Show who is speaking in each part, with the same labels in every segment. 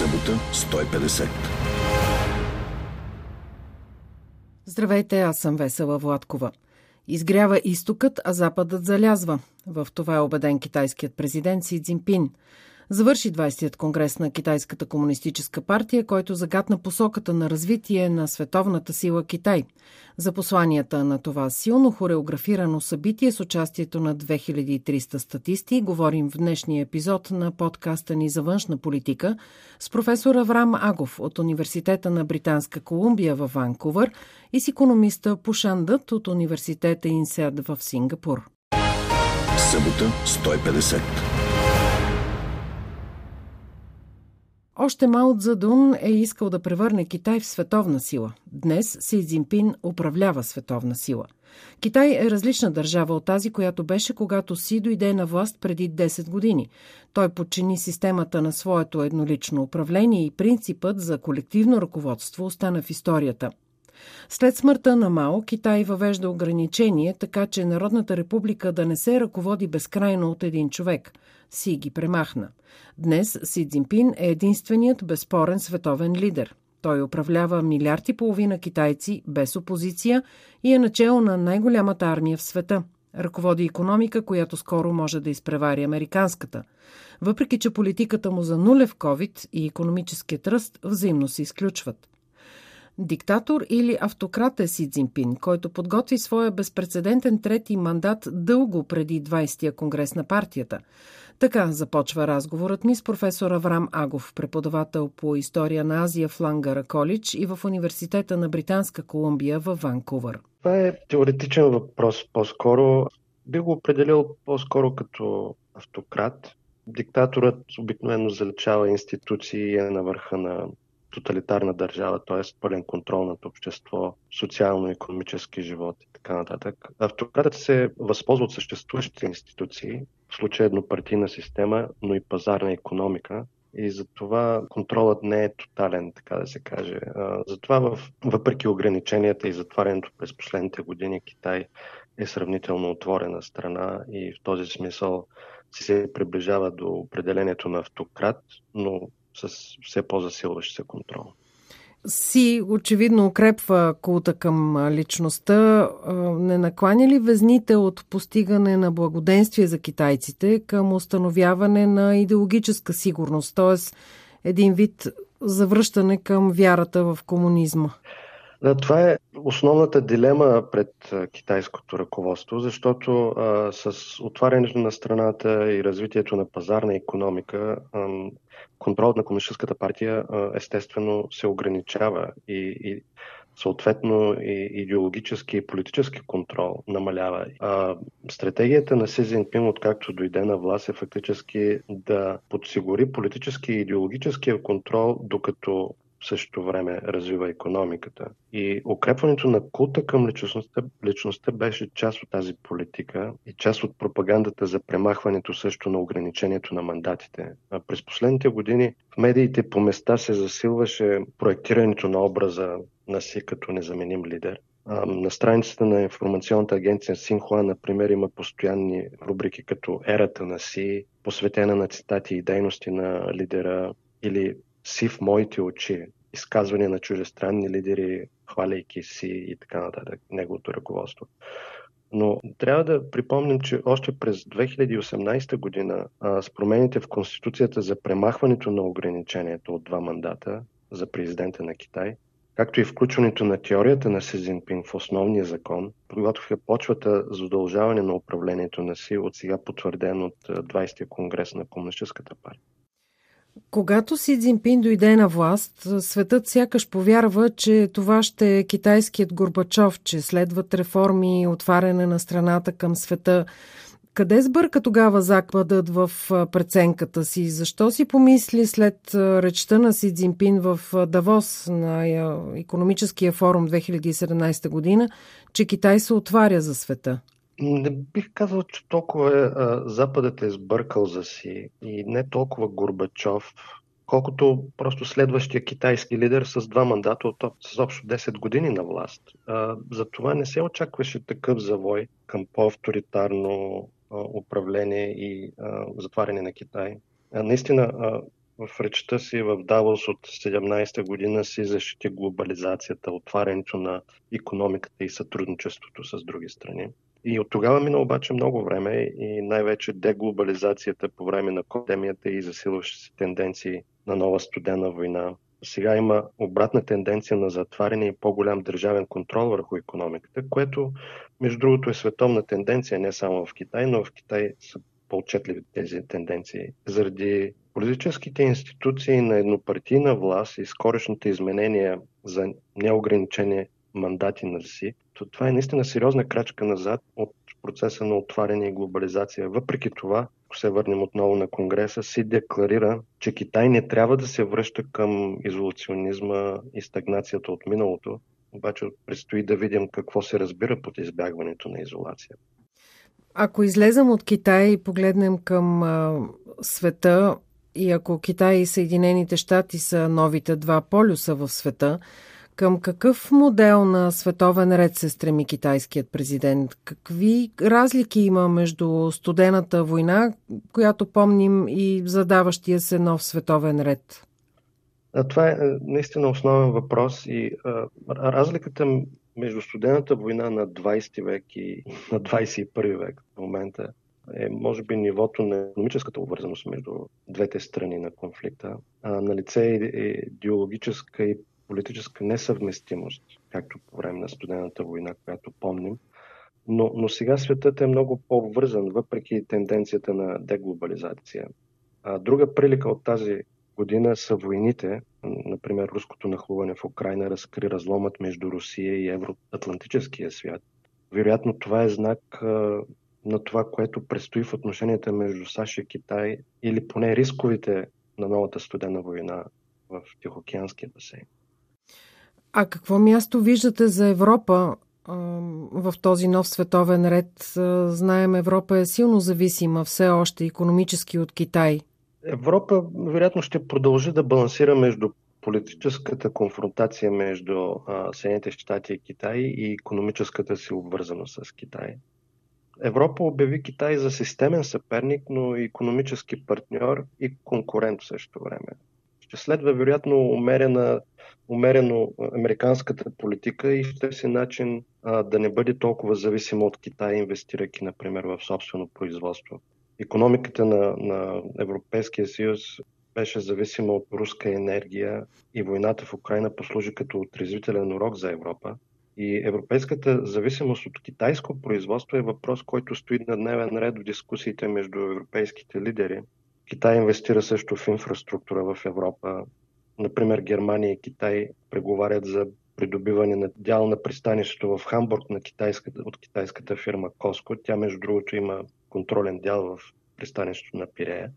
Speaker 1: Събота 150.
Speaker 2: Здравейте, аз съм Весела Владкова. Изгрява изтокът, а западът залязва. В това е убеден китайският президент Си Цзинпин – завърши 20-тият конгрес на Китайската комунистическа партия, който загадна посоката на развитие на световната сила Китай. За посланията на това силно хореографирано събитие с участието на 2300 статисти говорим в днешния епизод на подкаста ни за външна политика с професор Аврам Агов от Университета на Британска Колумбия в Ванкувър и с економиста Пушандът от Университета Инсеад в Сингапур.
Speaker 1: Събота 150.
Speaker 2: Още Мао Цзадун е искал да превърне Китай в световна сила. Днес Си Цзинпин управлява световна сила. Китай е различна държава от тази, която беше, когато Си дойде на власт преди 10 години. Той подчини системата на своето еднолично управление и принципът за колективно ръководство остана в историята. След смъртта на Мао, Китай въвежда ограничение, така че Народната република да не се ръководи безкрайно от един човек. Си ги премахна. Днес Си Цзинпин е единственият безспорен световен лидер. Той управлява милиард и половина китайци без опозиция и е начало на най-голямата армия в света. Ръководи економика, която скоро може да изпревари американската. Въпреки, че политиката му за нулев COVID и економическият ръст взаимно се изключват. Диктатор или автократ е Си Цзинпин, който подготви своя безпредседентен трети мандат дълго преди 20-я конгрес на партията. Така започва разговорът ми с професор Аврам Агов, преподавател по история на Азия в Лангара Колидж и в Университета на Британска Колумбия в Ванкувър.
Speaker 3: Това е теоретичен въпрос по-скоро. Би го определил по-скоро като автократ. Диктаторът обикновено заличава институции е на върха на тоталитарна държава, т.е. пълен контрол над общество, социално-економически живот и така нататък. Автократът се възползва от съществуващите институции, в случая еднопартийна система, но и пазарна економика, и затова контролът не е тотален, така да се каже. Затова въпреки ограниченията и затварянето през последните години Китай е сравнително отворена страна и в този смисъл си се приближава до определението на автократ, но с все по-засилващ се контрол.
Speaker 2: Си очевидно укрепва култа към личността. Не накланя ли везните от постигане на благоденствие за китайците към установяване на идеологическа сигурност, т.е. един вид завръщане към вярата в комунизма?
Speaker 3: Да, това е основната дилема пред китайското ръководство, защото а, с отварянето на страната и развитието на пазарна економика, а, контролът на Комунистическата партия а, естествено се ограничава и, и съответно и идеологически и политически контрол намалява. А, стратегията на Си Цзинпин, откакто дойде на власт, е фактически да подсигури политически и идеологическия контрол, докато в същото време развива економиката. И укрепването на култа към личността, личността беше част от тази политика и част от пропагандата за премахването също на ограничението на мандатите. А през последните години в медиите по места се засилваше проектирането на образа на Си като незаменим лидер. На страницата на информационната агенция Синхуа, например, има постоянни рубрики като Ерата на Си, посветена на цитати и дейности на лидера или си в моите очи, изказвания на чужестранни лидери, хваляйки си и така нататък, неговото ръководство. Но трябва да припомним, че още през 2018 година а, с промените в Конституцията за премахването на ограничението от два мандата за президента на Китай, както и включването на теорията на Си Цзинпин в основния закон, подготвиха почвата за удължаване на управлението на Си от сега потвърден от 20-я конгрес на Комунистическата партия.
Speaker 2: Когато Си Цзинпин дойде на власт, светът сякаш повярва, че това ще е китайският Горбачов, че следват реформи отваряне на страната към света. Къде сбърка тогава Западът в преценката си? Защо си помисли след речта на Си Цзинпин в Давос на економическия форум 2017 година, че Китай се отваря за света?
Speaker 3: Не бих казал, че толкова е, а, Западът е сбъркал за си и не толкова Горбачов, колкото просто следващия китайски лидер с два мандата от, с общо 10 години на власт. А, за това не се очакваше такъв завой към по-авторитарно а, управление и а, затваряне на Китай. А, наистина, а, в речта си в Давос от 17-та година си защити глобализацията, отварянето на економиката и сътрудничеството с други страни. И от тогава мина обаче много време и най-вече деглобализацията по време на пандемията и засилващи се тенденции на нова студена война. Сега има обратна тенденция на затваряне и по-голям държавен контрол върху економиката, което, между другото, е световна тенденция не само в Китай, но в Китай са по-отчетливи тези тенденции. Заради политическите институции на еднопартийна власт и скорошните изменения за неограничени мандати на СИ, то това е наистина сериозна крачка назад от процеса на отваряне и глобализация. Въпреки това, ако се върнем отново на Конгреса, си декларира, че Китай не трябва да се връща към изолационизма и стагнацията от миналото, обаче предстои да видим какво се разбира под избягването на изолация.
Speaker 2: Ако излезем от Китай и погледнем към а, света, и ако Китай и Съединените щати са новите два полюса в света, към какъв модел на световен ред се стреми китайският президент? Какви разлики има между студената война, която помним, и задаващия се нов световен ред?
Speaker 3: Това е наистина основен въпрос и а, разликата между студената война на 20 век и на 21 век в момента е, може би, нивото на економическата обвързаност между двете страни на конфликта. А, на лице е идеологическа и политическа несъвместимост, както по време на студената война, която помним. Но, но сега светът е много по-вързан, въпреки тенденцията на деглобализация. А, друга прилика от тази година са войните. Например, руското нахлуване в Украина разкри разломът между Русия и Евроатлантическия свят. Вероятно това е знак на това, което предстои в отношенията между САЩ и Китай или поне рисковите на новата студена война в Тихоокеанския басейн.
Speaker 2: А какво място виждате за Европа в този нов световен ред? Знаем, Европа е силно зависима все още економически от Китай.
Speaker 3: Европа, вероятно, ще продължи да балансира между политическата конфронтация между Съединените щати и Китай и економическата си обвързаност с Китай. Европа обяви Китай за системен съперник, но и економически партньор и конкурент в същото време. Ще следва, вероятно, умерена, умерено американската политика и ще си начин а, да не бъде толкова зависима от Китай, инвестирайки, например, в собствено производство. Економиката на, на Европейския съюз беше зависима от руска енергия и войната в Украина послужи като отрезвителен урок за Европа. И европейската зависимост от китайско производство е въпрос, който стои на дневен ред в дискусиите между европейските лидери. Китай инвестира също в инфраструктура в Европа. Например, Германия и Китай преговарят за придобиване на дял на пристанището в Хамбург на китайската, от китайската фирма Коско. Тя, между другото, има контролен дял в пристанището на Пирея.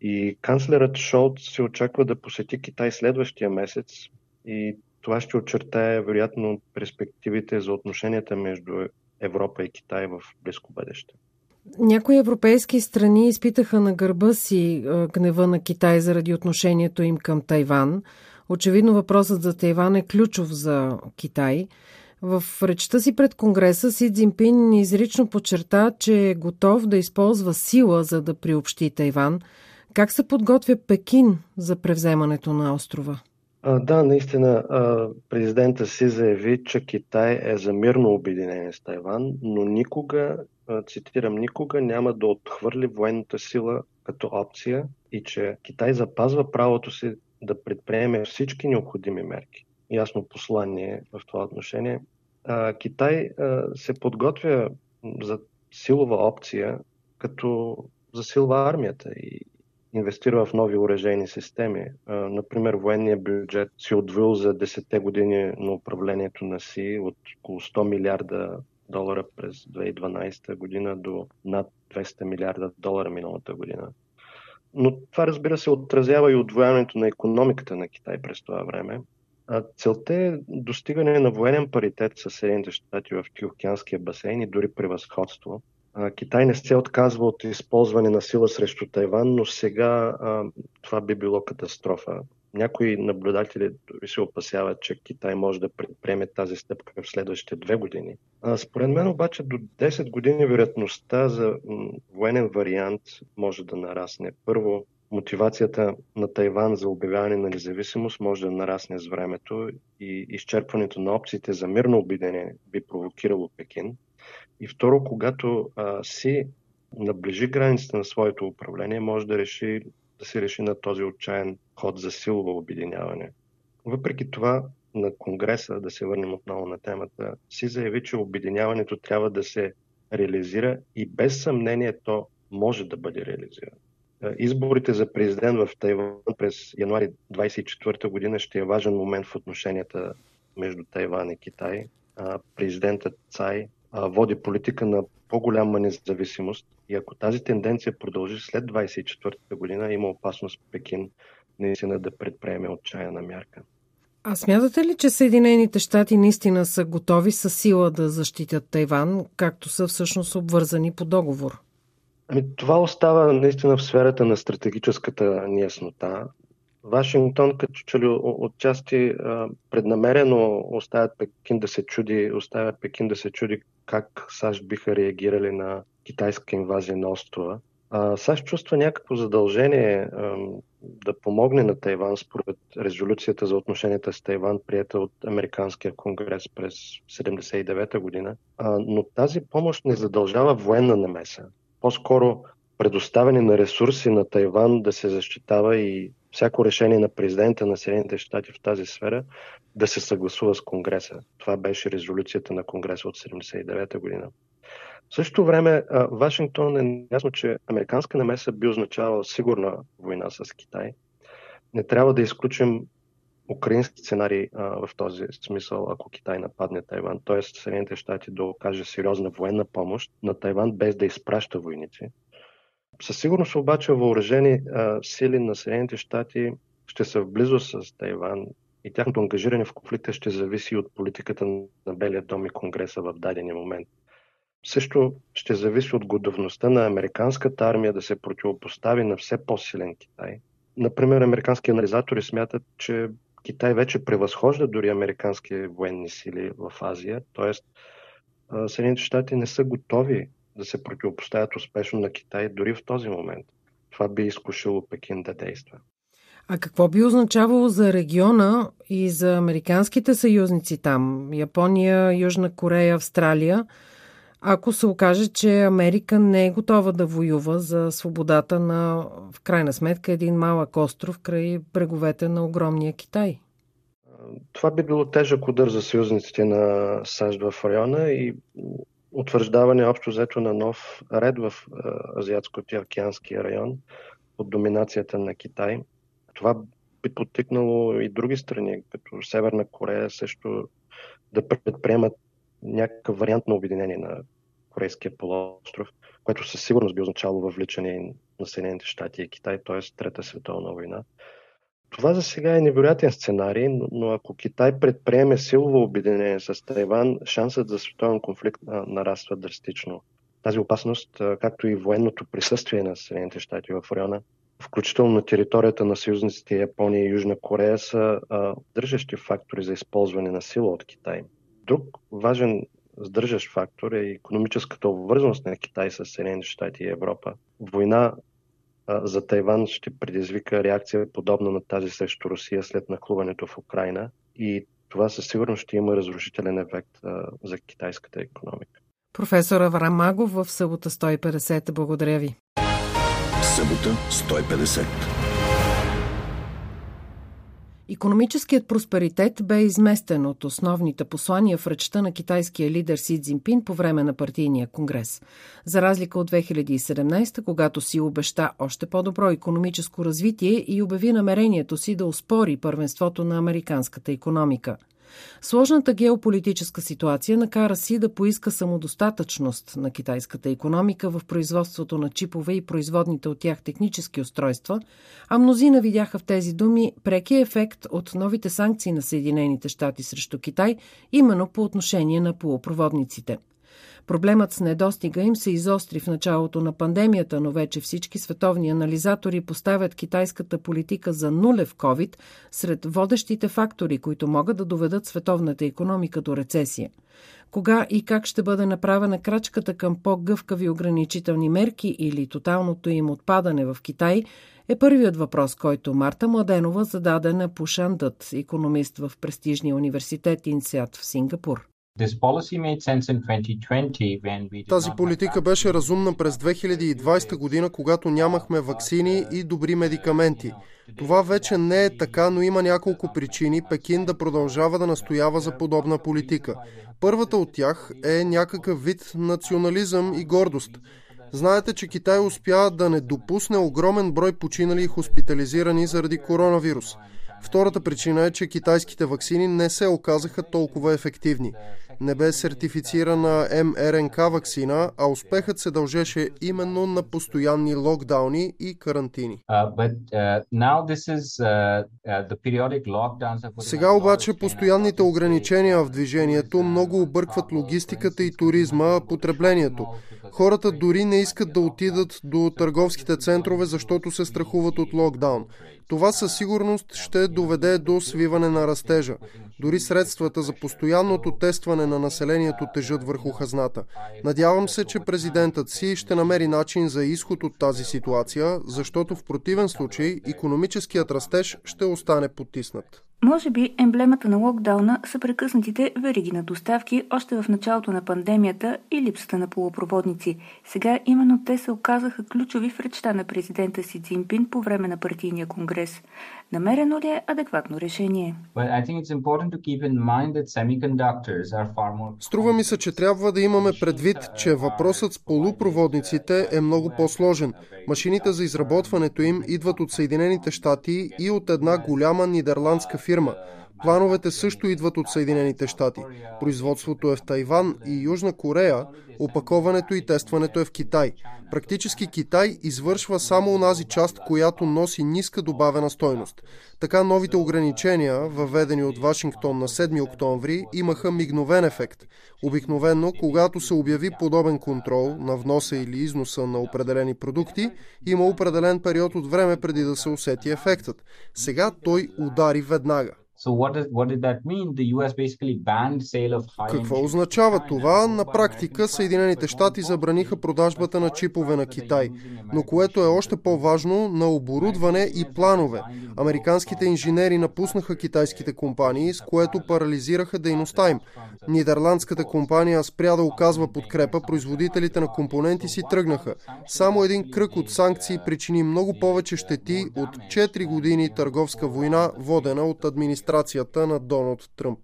Speaker 3: И канцлерът Шолц се очаква да посети Китай следващия месец и това ще очертае, вероятно, перспективите за отношенията между Европа и Китай в близко бъдеще.
Speaker 2: Някои европейски страни изпитаха на гърба си гнева на Китай заради отношението им към Тайван. Очевидно въпросът за Тайван е ключов за Китай. В речта си пред Конгреса Си Цзинпин изрично подчерта, че е готов да използва сила, за да приобщи Тайван. Как се подготвя Пекин за превземането на острова?
Speaker 3: Да, наистина, а, президента си заяви, че Китай е за мирно обединение с Тайван, но никога, а, цитирам, никога няма да отхвърли военната сила като опция и че Китай запазва правото си да предприеме всички необходими мерки. Ясно послание в това отношение. А, Китай се подготвя за силова опция, като засилва армията и инвестира в нови уражейни системи. Например, военния бюджет си отвил за 10 години на управлението на СИ от около 100 милиарда долара през 2012 година до над 200 милиарда долара миналата година. Но това, разбира се, отразява и отвояването на економиката на Китай през това време. Целта е достигане на военен паритет с Съединените щати в Тихоокеанския басейн и дори превъзходство – Китай не се отказва от използване на сила срещу Тайван, но сега а, това би било катастрофа. Някои наблюдатели се опасяват, че Китай може да предприеме тази стъпка в следващите две години. А, според мен обаче до 10 години вероятността за военен вариант може да нарасне. Първо, мотивацията на Тайван за обявяване на независимост може да нарасне с времето и изчерпването на опциите за мирно обединение би провокирало Пекин. И второ, когато а, си наближи границите на своето управление, може да реши да се реши на този отчаян ход за силово обединяване. Въпреки това, на Конгреса, да се върнем отново на темата, си заяви, че обединяването трябва да се реализира и без съмнение то може да бъде реализирано. Изборите за президент в Тайван през януари 24 година ще е важен момент в отношенията между Тайван и Китай. Президентът Цай води политика на по-голяма независимост и ако тази тенденция продължи след 24 година, има опасност Пекин наистина да предприеме отчаяна мярка.
Speaker 2: А смятате ли, че Съединените щати наистина са готови с сила да защитят Тайван, както са всъщност обвързани по договор?
Speaker 3: Ами, това остава наистина в сферата на стратегическата неяснота. Вашингтон като че ли отчасти преднамерено оставят Пекин да се чуди, оставят Пекин да се чуди как САЩ биха реагирали на китайска инвазия на острова. А, САЩ чувства някакво задължение а, да помогне на Тайван според резолюцията за отношенията с Тайван, прията от Американския конгрес през 1979 година. А, но тази помощ не задължава военна намеса. По-скоро предоставяне на ресурси на Тайван да се защитава и всяко решение на президента на Съединените щати в тази сфера да се съгласува с Конгреса. Това беше резолюцията на Конгреса от 1979 година. В същото време Вашингтон е ясно, че американска намеса би означавала сигурна война с Китай. Не трябва да изключим украински сценарий а, в този смисъл, ако Китай нападне Тайван, т.е. Съединените щати да окаже сериозна военна помощ на Тайван без да изпраща войници. Със сигурност обаче въоръжени а, сили на Съединените щати ще са в близост с Тайван и тяхното ангажиране в конфликта ще зависи от политиката на Белия дом и Конгреса в дадения момент. Също ще зависи от готовността на американската армия да се противопостави на все по-силен Китай. Например, американски анализатори смятат, че Китай вече превъзхожда дори американски военни сили в Азия, т.е. Съединените щати не са готови да се противопоставят успешно на Китай дори в този момент. Това би изкушило Пекин да действа.
Speaker 2: А какво би означавало за региона и за американските съюзници там? Япония, Южна Корея, Австралия – ако се окаже, че Америка не е готова да воюва за свободата на, в крайна сметка, един малък остров край бреговете на огромния Китай?
Speaker 3: Това би било тежък удар за съюзниците на САЩ в района и утвърждаване общо взето на нов ред в Азиатско-Тиокеанския район под доминацията на Китай. Това би подтикнало и други страни, като Северна Корея също да предприемат някакъв вариант на обединение на Корейския полуостров, което със сигурност би означало въвличане на Съединените щати и Китай, т.е. Трета световна война. Това за сега е невероятен сценарий, но, но ако Китай предприеме силово обединение с Тайван, шансът за световен конфликт а, нараства драстично. Тази опасност, а, както и военното присъствие на Съединените щати в района, включително на територията на съюзниците Япония и Южна Корея, са а, държащи фактори за използване на сила от Китай. Друг важен сдържащ фактор е економическата обвързаност на Китай с Съединените щати и Европа. Война за Тайван ще предизвика реакция подобна на тази срещу Русия след нахлуването в Украина и това със сигурност ще има разрушителен ефект за китайската економика.
Speaker 2: Професор Аврам Магов в събота 150. Благодаря ви.
Speaker 1: Събота 150.
Speaker 2: Економическият просперитет бе изместен от основните послания в речта на китайския лидер Си Цзинпин по време на партийния конгрес. За разлика от 2017, когато си обеща още по-добро економическо развитие и обяви намерението си да успори първенството на американската економика – Сложната геополитическа ситуация накара си да поиска самодостатъчност на китайската економика в производството на чипове и производните от тях технически устройства, а мнозина видяха в тези думи преки ефект от новите санкции на Съединените щати срещу Китай, именно по отношение на полупроводниците – Проблемът с недостига им се изостри в началото на пандемията, но вече всички световни анализатори поставят китайската политика за нулев COVID сред водещите фактори, които могат да доведат световната економика до рецесия. Кога и как ще бъде направена крачката към по-гъвкави ограничителни мерки или тоталното им отпадане в Китай е първият въпрос, който Марта Младенова зададе на Пушан Дът, економист в престижния университет Инсиат в Сингапур.
Speaker 4: Тази политика беше разумна през 2020 година, когато нямахме вакцини и добри медикаменти. Това вече не е така, но има няколко причини Пекин да продължава да настоява за подобна политика. Първата от тях е някакъв вид национализъм и гордост. Знаете, че Китай успя да не допусне огромен брой починали и хоспитализирани заради коронавирус. Втората причина е, че китайските вакцини не се оказаха толкова ефективни не бе сертифицирана МРНК вакцина, а успехът се дължеше именно на постоянни локдауни и карантини. Сега обаче постоянните ограничения в движението много объркват логистиката и туризма, потреблението. Хората дори не искат да отидат до търговските центрове, защото се страхуват от локдаун. Това със сигурност ще доведе до свиване на растежа. Дори средствата за постоянното тестване на населението тежат върху хазната. Надявам се, че президентът си ще намери начин за изход от тази ситуация, защото в противен случай економическият растеж ще остане потиснат.
Speaker 5: Може би емблемата на локдауна са прекъснатите вериги на доставки още в началото на пандемията и липсата на полупроводници. Сега именно те се оказаха ключови в речта на президента Си Цзинпин по време на партийния конгрес. Намерено ли е адекватно решение?
Speaker 4: Струва ми се, че трябва да имаме предвид, че въпросът с полупроводниците е много по-сложен. Машините за изработването им идват от Съединените щати и от една голяма нидерландска фирма – Плановете също идват от Съединените щати. Производството е в Тайван и Южна Корея, опаковането и тестването е в Китай. Практически Китай извършва само онази част, която носи ниска добавена стойност. Така новите ограничения, въведени от Вашингтон на 7 октомври, имаха мигновен ефект. Обикновено, когато се обяви подобен контрол на вноса или износа на определени продукти, има определен период от време преди да се усети ефектът. Сега той удари веднага. Какво означава това? На практика Съединените щати забраниха продажбата на чипове на Китай, но което е още по-важно на оборудване и планове. Американските инженери напуснаха китайските компании, с което парализираха дейността им. Нидерландската компания спря да оказва подкрепа, производителите на компоненти си тръгнаха. Само един кръг от санкции причини много повече щети от 4 години търговска война, водена от администрацията администрацията на Доналд Тръмп.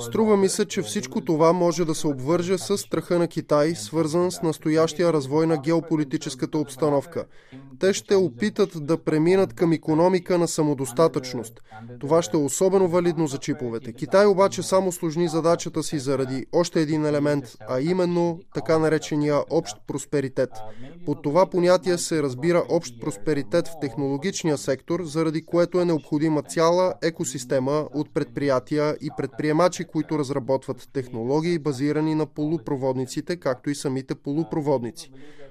Speaker 4: Струва ми се, че всичко това може да се обвърже с страха на Китай, свързан с настоящия развой на геополитическата обстановка. Те ще опитат да преминат към економика на самодостатъчност. Това ще е особено валидно за чиповете. Китай обаче само сложни задачата си заради още един елемент, а именно така наречения общ просперитет. Под това понятие се разбира общ просперитет в технологичния сектор, заради поради което е необходима цяла екосистема от предприятия и предприемачи, които разработват технологии, базирани на полупроводниците, както и самите полупроводници.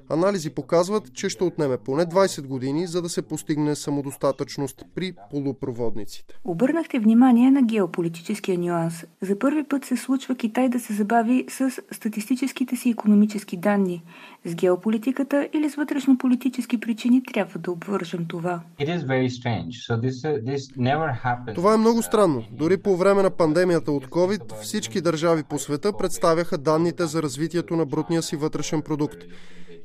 Speaker 4: Анализи показват, че ще отнеме поне 20 години, за да се постигне самодостатъчност при полупроводниците.
Speaker 5: Обърнахте внимание на геополитическия нюанс. За първи път се случва Китай да се забави с статистическите си економически данни. С геополитиката или с вътрешно-политически причини трябва да обвържем това.
Speaker 4: Uh, това е много странно. Дори по време на пандемията от COVID всички държави по света представяха данните за развитието на брутния си вътрешен продукт.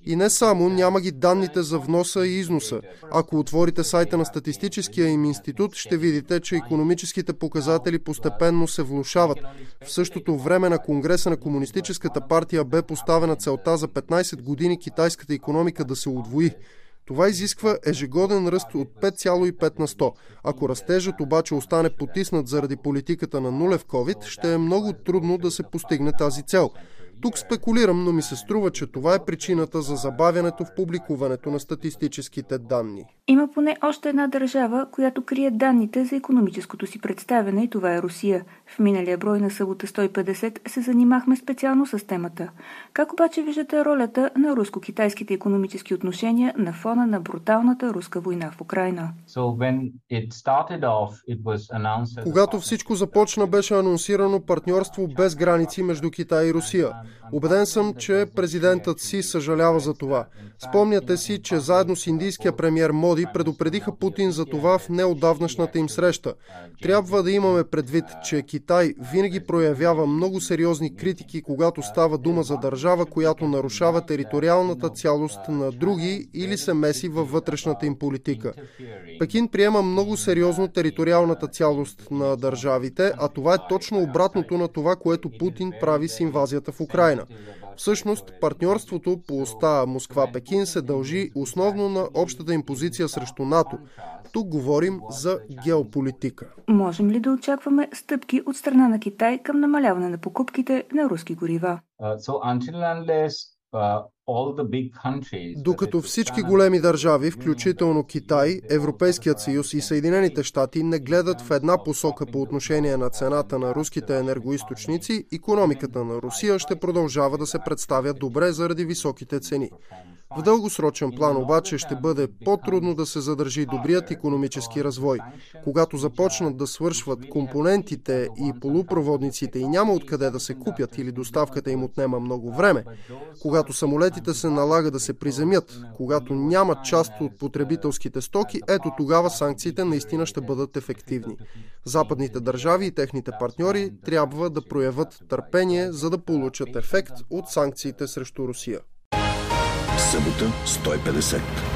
Speaker 4: И не само, няма ги данните за вноса и износа. Ако отворите сайта на статистическия им институт, ще видите, че економическите показатели постепенно се влушават. В същото време на Конгреса на Комунистическата партия бе поставена целта за 15 години китайската економика да се удвои. Това изисква ежегоден ръст от 5,5 на 100. Ако растежът обаче остане потиснат заради политиката на нулев COVID, ще е много трудно да се постигне тази цел. Тук спекулирам, но ми се струва, че това е причината за забавянето в публикуването на статистическите данни.
Speaker 5: Има поне още една държава, която крие данните за економическото си представяне и това е Русия. В миналия брой на събота 150 се занимахме специално с темата. Как обаче виждате ролята на руско-китайските економически отношения на фона на бруталната руска война в Украина?
Speaker 4: Когато всичко започна, беше анонсирано партньорство без граници между Китай и Русия. Обеден съм, че президентът си съжалява за това. Спомняте си, че заедно с индийския премьер Моди предупредиха Путин за това в неодавнашната им среща. Трябва да имаме предвид, че Китай винаги проявява много сериозни критики, когато става дума за държава, която нарушава териториалната цялост на други или се меси във вътрешната им политика. Пекин приема много сериозно териториалната цялост на държавите, а това е точно обратното на това, което Путин прави с инвазията в Украина. Всъщност, партньорството по оста Москва-Пекин се дължи основно на общата им позиция срещу НАТО. Тук говорим за геополитика.
Speaker 5: Можем ли да очакваме стъпки от страна на Китай към намаляване на покупките на руски горива?
Speaker 4: Uh, докато всички големи държави, включително Китай, Европейският съюз и Съединените щати, не гледат в една посока по отношение на цената на руските енергоисточници, економиката на Русия ще продължава да се представя добре заради високите цени. В дългосрочен план обаче ще бъде по-трудно да се задържи добрият економически развой. Когато започнат да свършват компонентите и полупроводниците и няма откъде да се купят или доставката им отнема много време, когато самолетите се налага да се приземят, когато няма част от потребителските стоки, ето тогава санкциите наистина ще бъдат ефективни. Западните държави и техните партньори трябва да проявят търпение, за да получат ефект от санкциите срещу Русия.
Speaker 1: Събота 150.